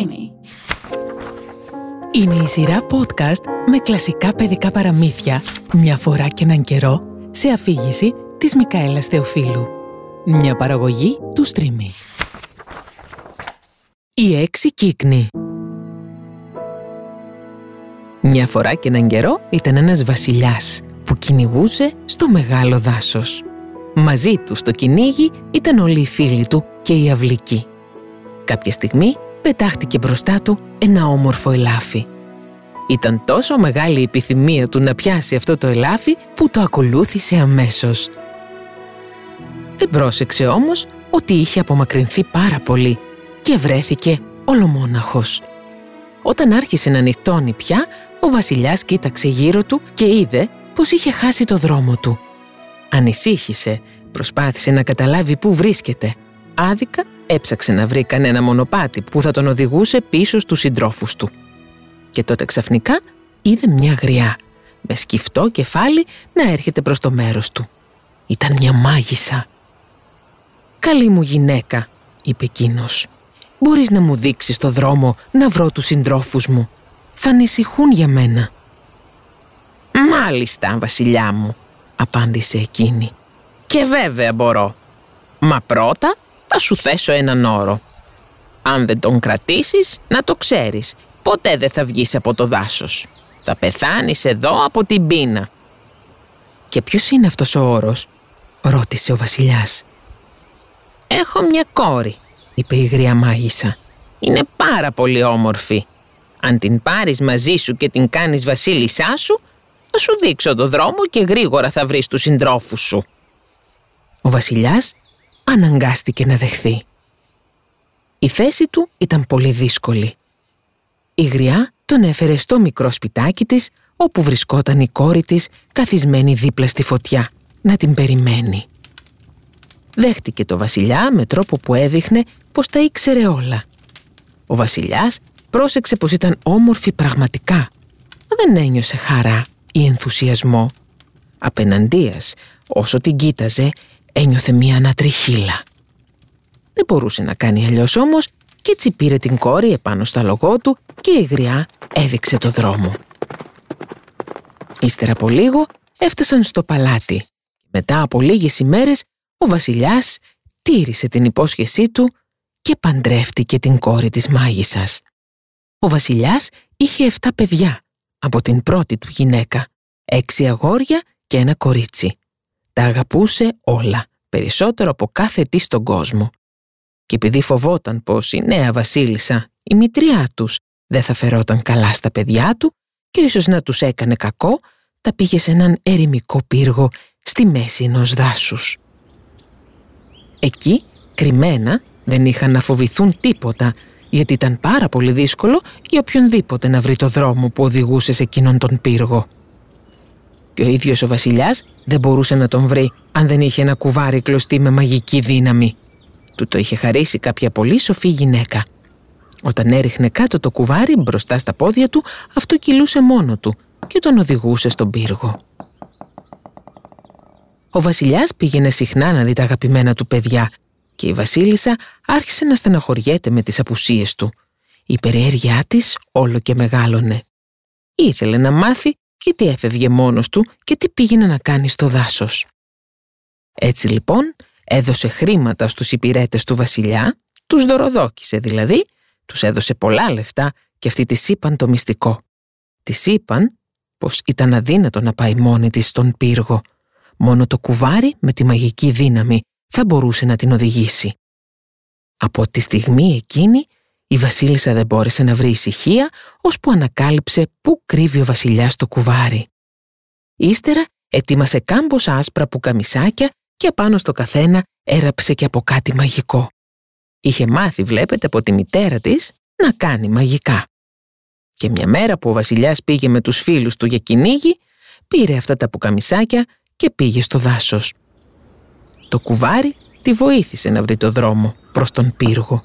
Streamy. Είναι η σειρά podcast με κλασικά παιδικά παραμύθια μια φορά και έναν καιρό σε αφήγηση της Μικαέλας Θεοφίλου. Μια παραγωγή του Streamy. Η έξι κύκνη Μια φορά και έναν καιρό ήταν ένας βασιλιάς που κυνηγούσε στο μεγάλο δάσος. Μαζί του στο κυνήγι ήταν όλοι οι φίλοι του και οι αυλικοί. Κάποια στιγμή πετάχτηκε μπροστά του ένα όμορφο ελάφι. Ήταν τόσο μεγάλη η επιθυμία του να πιάσει αυτό το ελάφι που το ακολούθησε αμέσως. Δεν πρόσεξε όμως ότι είχε απομακρυνθεί πάρα πολύ και βρέθηκε ολομόναχος. Όταν άρχισε να νυχτώνει πια, ο βασιλιάς κοίταξε γύρω του και είδε πως είχε χάσει το δρόμο του. Ανησύχησε, προσπάθησε να καταλάβει πού βρίσκεται. Άδικα έψαξε να βρει κανένα μονοπάτι που θα τον οδηγούσε πίσω στους συντρόφους του. Και τότε ξαφνικά είδε μια γριά, με σκυφτό κεφάλι να έρχεται προς το μέρος του. Ήταν μια μάγισσα. «Καλή μου γυναίκα», είπε εκείνος. «Μπορείς να μου δείξεις το δρόμο να βρω τους συντρόφους μου. Θα ανησυχούν για μένα». «Μάλιστα, βασιλιά μου», απάντησε εκείνη. «Και βέβαια μπορώ. Μα πρώτα θα σου θέσω έναν όρο. Αν δεν τον κρατήσεις, να το ξέρεις, ποτέ δεν θα βγεις από το δάσος. Θα πεθάνεις εδώ από την πείνα. «Και ποιος είναι αυτός ο όρος» ρώτησε ο βασιλιάς. «Έχω μια κόρη», είπε η γρία μάγισσα. «Είναι πάρα πολύ όμορφη. Αν την πάρεις μαζί σου και την κάνεις βασίλισσά σου, θα σου δείξω το δρόμο και γρήγορα θα βρεις τους συντρόφους σου». Ο βασιλιάς αναγκάστηκε να δεχθεί. Η θέση του ήταν πολύ δύσκολη. Η γριά τον έφερε στο μικρό σπιτάκι της, όπου βρισκόταν η κόρη της καθισμένη δίπλα στη φωτιά, να την περιμένει. Δέχτηκε το βασιλιά με τρόπο που έδειχνε πως τα ήξερε όλα. Ο βασιλιάς πρόσεξε πως ήταν όμορφη πραγματικά. Δεν ένιωσε χαρά ή ενθουσιασμό. Απέναντίας, όσο την κοίταζε, ένιωθε μία ανατριχύλα. Δεν μπορούσε να κάνει αλλιώς όμως και έτσι πήρε την κόρη επάνω στα λογό του και η γριά έδειξε το δρόμο. Ύστερα από λίγο έφτασαν στο παλάτι. Μετά από λίγες ημέρες ο βασιλιάς τήρησε την υπόσχεσή του και παντρεύτηκε την κόρη της μάγισσας. Ο βασιλιάς είχε 7 παιδιά από την πρώτη του γυναίκα, έξι αγόρια και ένα κορίτσι. Τα αγαπούσε όλα, περισσότερο από κάθε τι στον κόσμο. Και επειδή φοβόταν πως η νέα βασίλισσα, η μητριά τους, δεν θα φερόταν καλά στα παιδιά του και ίσως να τους έκανε κακό, τα πήγε σε έναν ερημικό πύργο στη μέση ενός δάσους. Εκεί, κρυμμένα, δεν είχαν να φοβηθούν τίποτα, γιατί ήταν πάρα πολύ δύσκολο για οποιονδήποτε να βρει το δρόμο που οδηγούσε σε εκείνον τον πύργο. Και ο ίδιος ο βασιλιάς δεν μπορούσε να τον βρει αν δεν είχε ένα κουβάρι κλωστή με μαγική δύναμη. Του το είχε χαρίσει κάποια πολύ σοφή γυναίκα. Όταν έριχνε κάτω το κουβάρι μπροστά στα πόδια του, αυτό κυλούσε μόνο του και τον οδηγούσε στον πύργο. Ο βασιλιάς πήγαινε συχνά να δει τα αγαπημένα του παιδιά και η βασίλισσα άρχισε να στεναχωριέται με τις απουσίες του. Η περιέργειά της όλο και μεγάλωνε. Ήθελε να μάθει γιατί έφευγε μόνος του και τι πήγαινε να κάνει στο δάσος. Έτσι λοιπόν έδωσε χρήματα στους υπηρέτες του βασιλιά, τους δωροδόκησε δηλαδή, τους έδωσε πολλά λεφτά και αυτοί της είπαν το μυστικό. Της είπαν πως ήταν αδύνατο να πάει μόνη της στον πύργο. Μόνο το κουβάρι με τη μαγική δύναμη θα μπορούσε να την οδηγήσει. Από τη στιγμή εκείνη η βασίλισσα δεν μπόρεσε να βρει ησυχία, ώσπου ανακάλυψε πού κρύβει ο βασιλιάς το κουβάρι. Ύστερα ετοίμασε κάμποσα άσπρα πουκαμισάκια και απάνω στο καθένα έραψε και από κάτι μαγικό. Είχε μάθει, βλέπετε, από τη μητέρα της να κάνει μαγικά. Και μια μέρα που ο βασιλιάς πήγε με τους φίλους του για κυνήγι, πήρε αυτά τα πουκαμισάκια και πήγε στο δάσος. Το κουβάρι τη βοήθησε να βρει το δρόμο προς τον πύργο.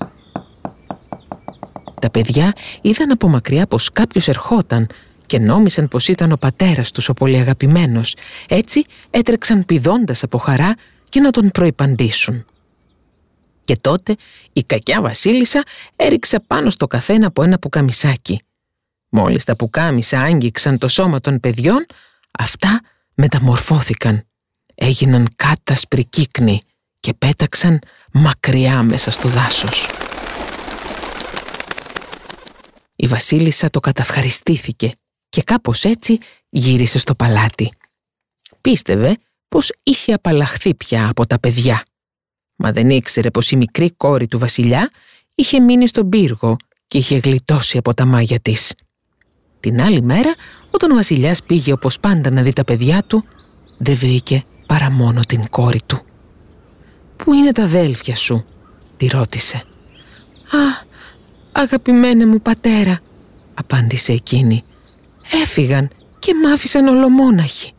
Τα παιδιά είδαν από μακριά πως κάποιος ερχόταν και νόμισαν πως ήταν ο πατέρας τους ο πολύ αγαπημένος. Έτσι έτρεξαν πηδώντας από χαρά και να τον προϋπαντήσουν. Και τότε η κακιά βασίλισσα έριξε πάνω στο καθένα από ένα πουκαμισάκι. Μόλις τα πουκάμισα άγγιξαν το σώμα των παιδιών, αυτά μεταμορφώθηκαν. Έγιναν κάτασπροι κύκνοι και πέταξαν μακριά μέσα στο δάσος. Η βασίλισσα το καταυχαριστήθηκε και κάπως έτσι γύρισε στο παλάτι. Πίστευε πως είχε απαλλαχθεί πια από τα παιδιά. Μα δεν ήξερε πως η μικρή κόρη του βασιλιά είχε μείνει στον πύργο και είχε γλιτώσει από τα μάγια της. Την άλλη μέρα, όταν ο βασιλιάς πήγε όπως πάντα να δει τα παιδιά του, δεν βρήκε παρά μόνο την κόρη του. «Πού είναι τα αδέλφια σου» τη ρώτησε. «Α, αγαπημένε μου πατέρα» απάντησε εκείνη. «Έφυγαν και μ' άφησαν ολομόναχη»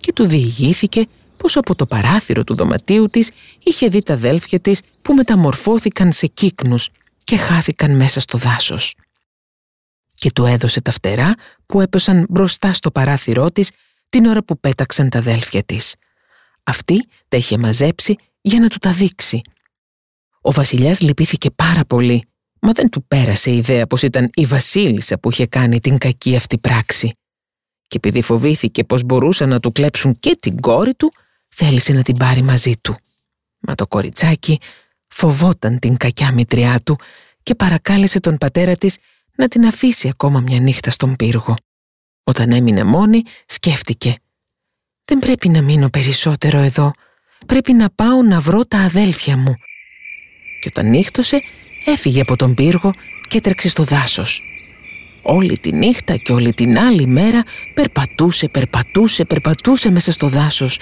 και του διηγήθηκε πως από το παράθυρο του δωματίου της είχε δει τα αδέλφια της που μεταμορφώθηκαν σε κύκνους και χάθηκαν μέσα στο δάσος. Και του έδωσε τα φτερά που έπεσαν μπροστά στο παράθυρό της την ώρα που πέταξαν τα αδέλφια της. Αυτή τα είχε μαζέψει για να του τα δείξει. Ο βασιλιάς λυπήθηκε πάρα πολύ, μα δεν του πέρασε η ιδέα πως ήταν η βασίλισσα που είχε κάνει την κακή αυτή πράξη. Και επειδή φοβήθηκε πως μπορούσαν να του κλέψουν και την κόρη του, θέλησε να την πάρει μαζί του. Μα το κοριτσάκι φοβόταν την κακιά μητριά του και παρακάλεσε τον πατέρα της να την αφήσει ακόμα μια νύχτα στον πύργο. Όταν έμεινε μόνη, σκέφτηκε «Δεν πρέπει να μείνω περισσότερο εδώ, πρέπει να πάω να βρω τα αδέλφια μου». Και όταν νύχτωσε, έφυγε από τον πύργο και τρέξε στο δάσος. Όλη τη νύχτα και όλη την άλλη μέρα περπατούσε, περπατούσε, περπατούσε μέσα στο δάσος.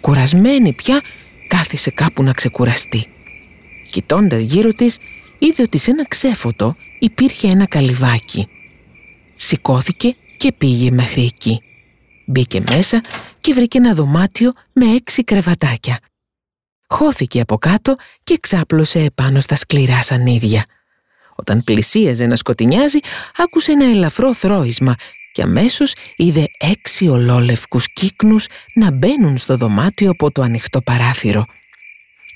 Κουρασμένη πια, κάθισε κάπου να ξεκουραστεί. Κοιτώντας γύρω της, είδε ότι σε ένα ξέφωτο υπήρχε ένα καλυβάκι. Σηκώθηκε και πήγε μέχρι εκεί. Μπήκε μέσα και βρήκε ένα δωμάτιο με έξι κρεβατάκια. Χώθηκε από κάτω και ξάπλωσε επάνω στα σκληρά σανίδια. Όταν πλησίαζε να σκοτεινιάζει, άκουσε ένα ελαφρό θρόισμα και αμέσως είδε έξι ολόλευκους κύκνους να μπαίνουν στο δωμάτιο από το ανοιχτό παράθυρο.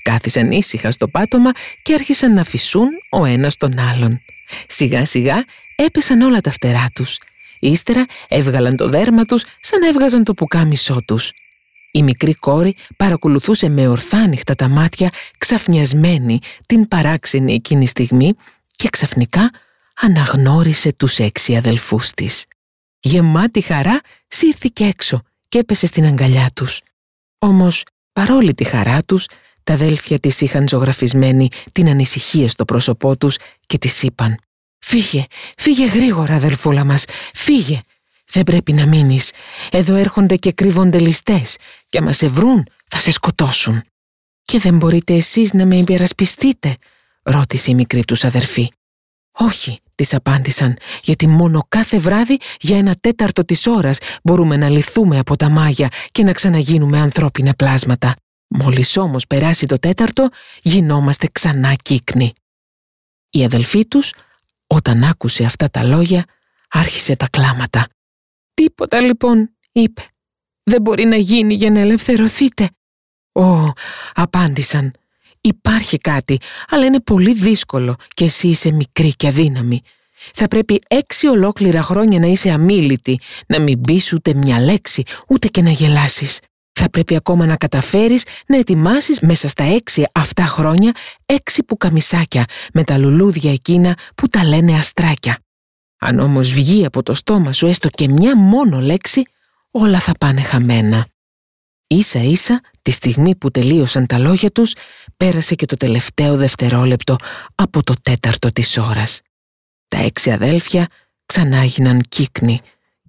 Κάθισαν ήσυχα στο πάτωμα και άρχισαν να φυσούν ο ένας τον άλλον. Σιγά σιγά έπεσαν όλα τα φτερά τους. Ύστερα έβγαλαν το δέρμα τους σαν να έβγαζαν το πουκάμισό τους. Η μικρή κόρη παρακολουθούσε με ορθάνυχτα τα μάτια ξαφνιασμένη την παράξενη εκείνη στιγμή και ξαφνικά αναγνώρισε τους έξι αδελφούς της. Γεμάτη χαρά σύρθηκε έξω και έπεσε στην αγκαλιά τους. Όμως, παρόλη τη χαρά τους, τα αδέλφια της είχαν ζωγραφισμένη την ανησυχία στο πρόσωπό τους και της είπαν «Φύγε, φύγε γρήγορα αδελφούλα μας, φύγε, δεν πρέπει να μείνεις. Εδώ έρχονται και κρύβονται ληστές και άμα σε βρουν θα σε σκοτώσουν». «Και δεν μπορείτε εσείς να με υπερασπιστείτε» ρώτησε η μικρή τους αδερφή. «Όχι», της απάντησαν, «γιατί μόνο κάθε βράδυ για ένα τέταρτο της ώρας μπορούμε να λυθούμε από τα μάγια και να ξαναγίνουμε ανθρώπινα πλάσματα. Μόλις όμως περάσει το τέταρτο, γινόμαστε ξανά κύκνοι». Η αδελφή τους, όταν άκουσε αυτά τα λόγια, άρχισε τα κλάματα. «Τίποτα λοιπόν», είπε. «Δεν μπορεί να γίνει για να ελευθερωθείτε». «Ω», απάντησαν, Υπάρχει κάτι, αλλά είναι πολύ δύσκολο και εσύ είσαι μικρή και αδύναμη. Θα πρέπει έξι ολόκληρα χρόνια να είσαι αμήλυτη, να μην πεις ούτε μια λέξη, ούτε και να γελάσεις. Θα πρέπει ακόμα να καταφέρεις να ετοιμάσεις μέσα στα έξι αυτά χρόνια έξι πουκαμισάκια με τα λουλούδια εκείνα που τα λένε αστράκια. Αν όμως βγει από το στόμα σου έστω και μια μόνο λέξη, όλα θα πάνε χαμένα. Ίσα ίσα, τη στιγμή που τελείωσαν τα λόγια τους, πέρασε και το τελευταίο δευτερόλεπτο από το τέταρτο της ώρας. Τα έξι αδέλφια ξανά έγιναν κύκνοι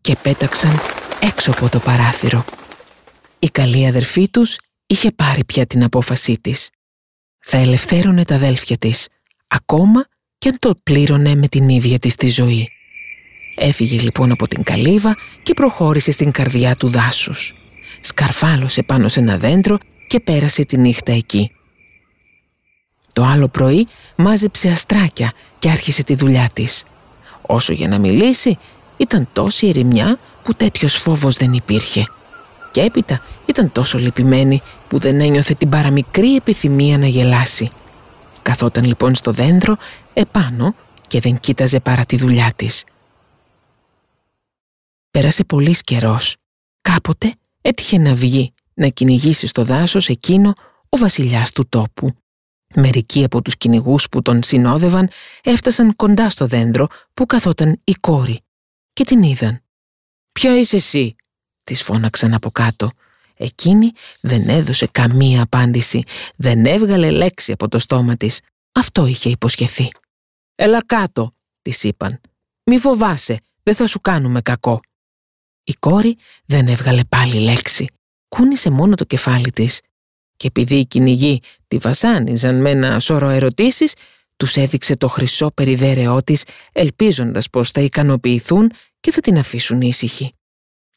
και πέταξαν έξω από το παράθυρο. Η καλή αδερφή τους είχε πάρει πια την απόφασή της. Θα ελευθέρωνε τα αδέλφια της, ακόμα και αν το πλήρωνε με την ίδια της τη ζωή. Έφυγε λοιπόν από την καλύβα και προχώρησε στην καρδιά του δάσους σκαρφάλωσε πάνω σε ένα δέντρο και πέρασε τη νύχτα εκεί. Το άλλο πρωί μάζεψε αστράκια και άρχισε τη δουλειά της. Όσο για να μιλήσει, ήταν τόση ερημιά που τέτοιος φόβος δεν υπήρχε. Και έπειτα ήταν τόσο λυπημένη που δεν ένιωθε την παραμικρή επιθυμία να γελάσει. Καθόταν λοιπόν στο δέντρο επάνω και δεν κοίταζε παρά τη δουλειά της. Πέρασε πολύς καιρός. Κάποτε έτυχε να βγει να κυνηγήσει στο δάσος εκείνο ο βασιλιάς του τόπου. Μερικοί από τους κυνηγούς που τον συνόδευαν έφτασαν κοντά στο δέντρο που καθόταν η κόρη και την είδαν. «Ποια είσαι εσύ» της φώναξαν από κάτω. Εκείνη δεν έδωσε καμία απάντηση, δεν έβγαλε λέξη από το στόμα της. Αυτό είχε υποσχεθεί. «Έλα κάτω», της είπαν. «Μη φοβάσαι, δεν θα σου κάνουμε κακό». Η κόρη δεν έβγαλε πάλι λέξη. Κούνησε μόνο το κεφάλι της. Και επειδή οι κυνηγοί τη βασάνιζαν με ένα σώρο ερωτήσεις, τους έδειξε το χρυσό περιδέρεό της, ελπίζοντας πως θα ικανοποιηθούν και θα την αφήσουν ήσυχη.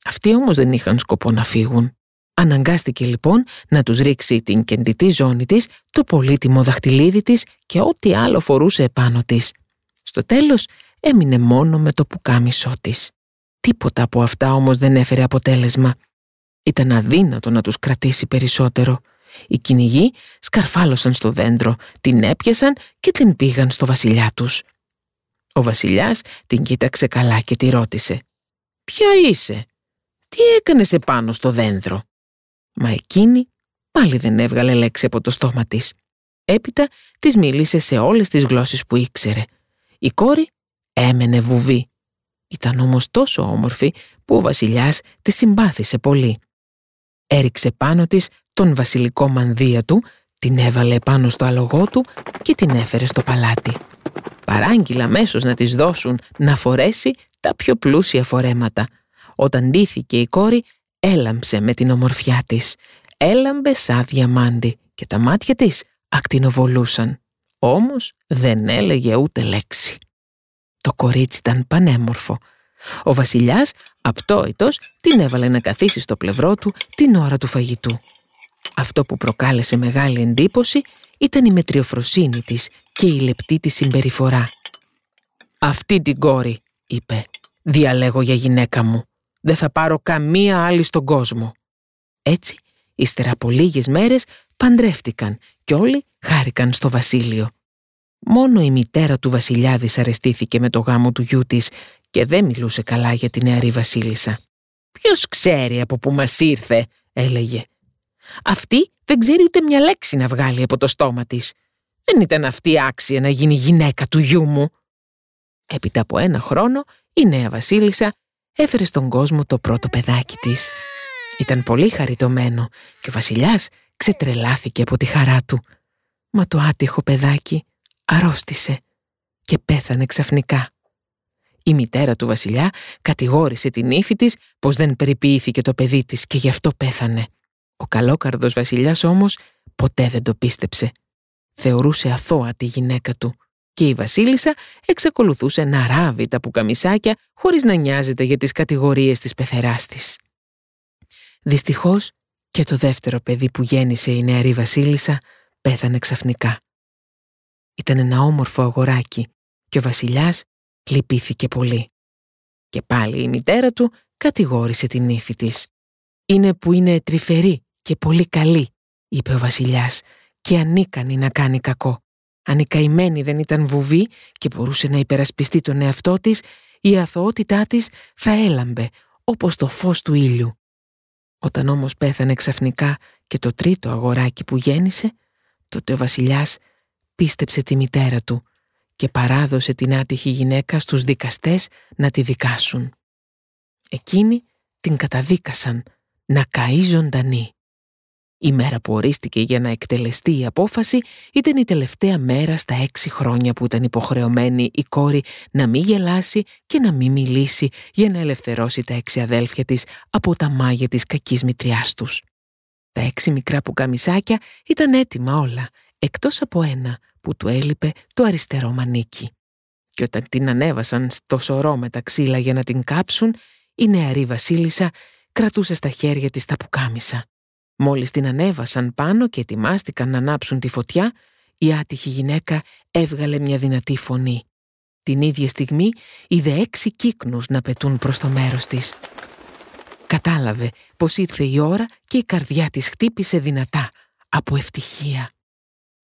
Αυτοί όμως δεν είχαν σκοπό να φύγουν. Αναγκάστηκε λοιπόν να τους ρίξει την κεντητή ζώνη της, το πολύτιμο δαχτυλίδι της και ό,τι άλλο φορούσε επάνω της. Στο τέλος έμεινε μόνο με το πουκάμισό της. Τίποτα από αυτά όμως δεν έφερε αποτέλεσμα. Ήταν αδύνατο να τους κρατήσει περισσότερο. Οι κυνηγοί σκαρφάλωσαν στο δέντρο, την έπιασαν και την πήγαν στο βασιλιά τους. Ο βασιλιάς την κοίταξε καλά και τη ρώτησε «Ποια είσαι, τι έκανες επάνω στο δέντρο» Μα εκείνη πάλι δεν έβγαλε λέξη από το στόμα της. Έπειτα της μίλησε σε όλες τις γλώσσες που ήξερε. Η κόρη έμενε βουβή. Ήταν όμως τόσο όμορφη που ο βασιλιάς τη συμπάθησε πολύ. Έριξε πάνω της τον βασιλικό μανδύα του, την έβαλε πάνω στο αλογό του και την έφερε στο παλάτι. Παράγγειλα αμέσως να της δώσουν να φορέσει τα πιο πλούσια φορέματα. Όταν ντύθηκε η κόρη, έλαμψε με την ομορφιά της. Έλαμπε σαν διαμάντι και τα μάτια της ακτινοβολούσαν. Όμως δεν έλεγε ούτε λέξη. Το κορίτσι ήταν πανέμορφο. Ο βασιλιάς, απτόητος, την έβαλε να καθίσει στο πλευρό του την ώρα του φαγητού. Αυτό που προκάλεσε μεγάλη εντύπωση ήταν η μετριοφροσύνη της και η λεπτή της συμπεριφορά. «Αυτή την κόρη», είπε, «διαλέγω για γυναίκα μου. Δεν θα πάρω καμία άλλη στον κόσμο». Έτσι, ύστερα από λίγες μέρες, παντρεύτηκαν και όλοι χάρηκαν στο βασίλειο. Μόνο η μητέρα του βασιλιά δυσαρεστήθηκε με το γάμο του γιού της και δεν μιλούσε καλά για την νεαρή βασίλισσα. «Ποιος ξέρει από που μας ήρθε», έλεγε. «Αυτή δεν ξέρει ούτε μια λέξη να βγάλει από το στόμα της. Δεν ήταν αυτή άξια να γίνει γυναίκα του γιού μου». Έπειτα από ένα χρόνο, η νέα βασίλισσα έφερε στον κόσμο το πρώτο παιδάκι της. Ήταν πολύ χαριτωμένο και ο βασιλιάς ξετρελάθηκε από τη χαρά του. Μα το άτυχο παιδάκι αρρώστησε και πέθανε ξαφνικά. Η μητέρα του βασιλιά κατηγόρησε την ύφη της πως δεν περιποιήθηκε το παιδί της και γι' αυτό πέθανε. Ο καλόκαρδος βασιλιάς όμως ποτέ δεν το πίστεψε. Θεωρούσε αθώα τη γυναίκα του και η βασίλισσα εξακολουθούσε να ράβει τα πουκαμισάκια χωρίς να νοιάζεται για τις κατηγορίες της πεθεράς της. Δυστυχώς και το δεύτερο παιδί που γέννησε η νεαρή βασίλισσα πέθανε ξαφνικά. Ήταν ένα όμορφο αγοράκι και ο βασιλιάς λυπήθηκε πολύ. Και πάλι η μητέρα του κατηγόρησε την ύφη της. «Είναι που είναι τρυφερή και πολύ καλή», είπε ο βασιλιάς, «και ανίκανη να κάνει κακό. Αν η καημένη δεν ήταν βουβή και μπορούσε να υπερασπιστεί τον εαυτό της, η αθωότητά της θα έλαμπε όπως το φως του ήλιου. Όταν όμως πέθανε ξαφνικά και το τρίτο αγοράκι που γέννησε, τότε ο βασιλιάς πίστεψε τη μητέρα του και παράδοσε την άτυχη γυναίκα στους δικαστές να τη δικάσουν. Εκείνοι την καταδίκασαν να καεί ζωντανή. Η μέρα που ορίστηκε για να εκτελεστεί η απόφαση ήταν η τελευταία μέρα στα έξι χρόνια που ήταν υποχρεωμένη η κόρη να μην γελάσει και να μην μιλήσει για να ελευθερώσει τα έξι αδέλφια της από τα μάγια της κακής μητριάς τους. Τα έξι μικρά πουκαμισάκια ήταν έτοιμα όλα, εκτός από ένα που του έλειπε το αριστερό μανίκι. Και όταν την ανέβασαν στο σωρό με τα ξύλα για να την κάψουν, η νεαρή βασίλισσα κρατούσε στα χέρια της τα πουκάμισα. Μόλις την ανέβασαν πάνω και ετοιμάστηκαν να ανάψουν τη φωτιά, η άτυχη γυναίκα έβγαλε μια δυνατή φωνή. Την ίδια στιγμή είδε έξι κύκνους να πετούν προς το μέρος της. Κατάλαβε πως ήρθε η ώρα και η καρδιά της χτύπησε δυνατά από ευτυχία.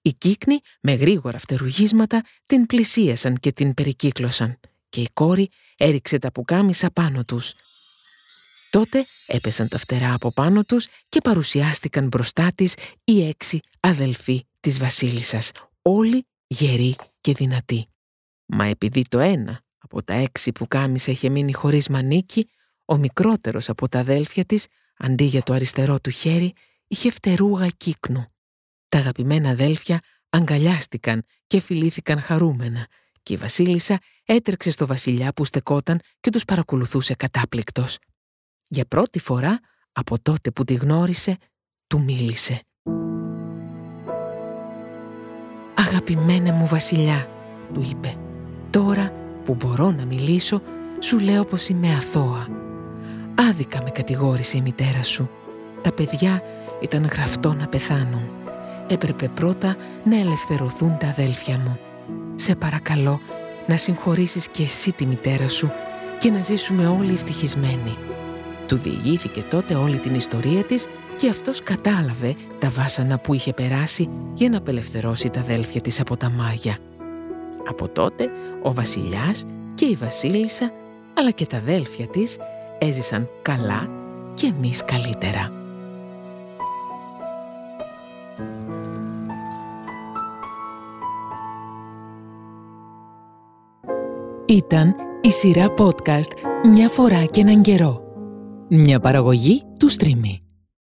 Οι κύκνοι με γρήγορα φτερουγίσματα την πλησίασαν και την περικύκλωσαν και η κόρη έριξε τα πουκάμισα πάνω τους. Τότε έπεσαν τα φτερά από πάνω τους και παρουσιάστηκαν μπροστά της οι έξι αδελφοί της βασίλισσας, όλοι γεροί και δυνατοί. Μα επειδή το ένα από τα έξι που κάμισα είχε μείνει χωρίς μανίκι, ο μικρότερος από τα αδέλφια της, αντί για το αριστερό του χέρι, είχε φτερούγα κύκνου. Τα αγαπημένα αδέλφια αγκαλιάστηκαν και φιλήθηκαν χαρούμενα και η βασίλισσα έτρεξε στο βασιλιά που στεκόταν και τους παρακολουθούσε κατάπληκτος. Για πρώτη φορά, από τότε που τη γνώρισε, του μίλησε. «Αγαπημένε μου βασιλιά», του είπε, «τώρα που μπορώ να μιλήσω, σου λέω πως είμαι αθώα. Άδικα με κατηγόρησε η μητέρα σου. Τα παιδιά ήταν γραφτό να πεθάνουν. Έπρεπε πρώτα να ελευθερωθούν τα αδέλφια μου. Σε παρακαλώ να συγχωρήσεις και εσύ τη μητέρα σου και να ζήσουμε όλοι ευτυχισμένοι. Του διηγήθηκε τότε όλη την ιστορία της και αυτός κατάλαβε τα βάσανα που είχε περάσει για να απελευθερώσει τα αδέλφια της από τα μάγια. Από τότε ο βασιλιάς και η βασίλισσα αλλά και τα αδέλφια της έζησαν καλά και εμείς καλύτερα. Ήταν η σειρά podcast «Μια φορά και έναν καιρό». Μια παραγωγή του Streamy.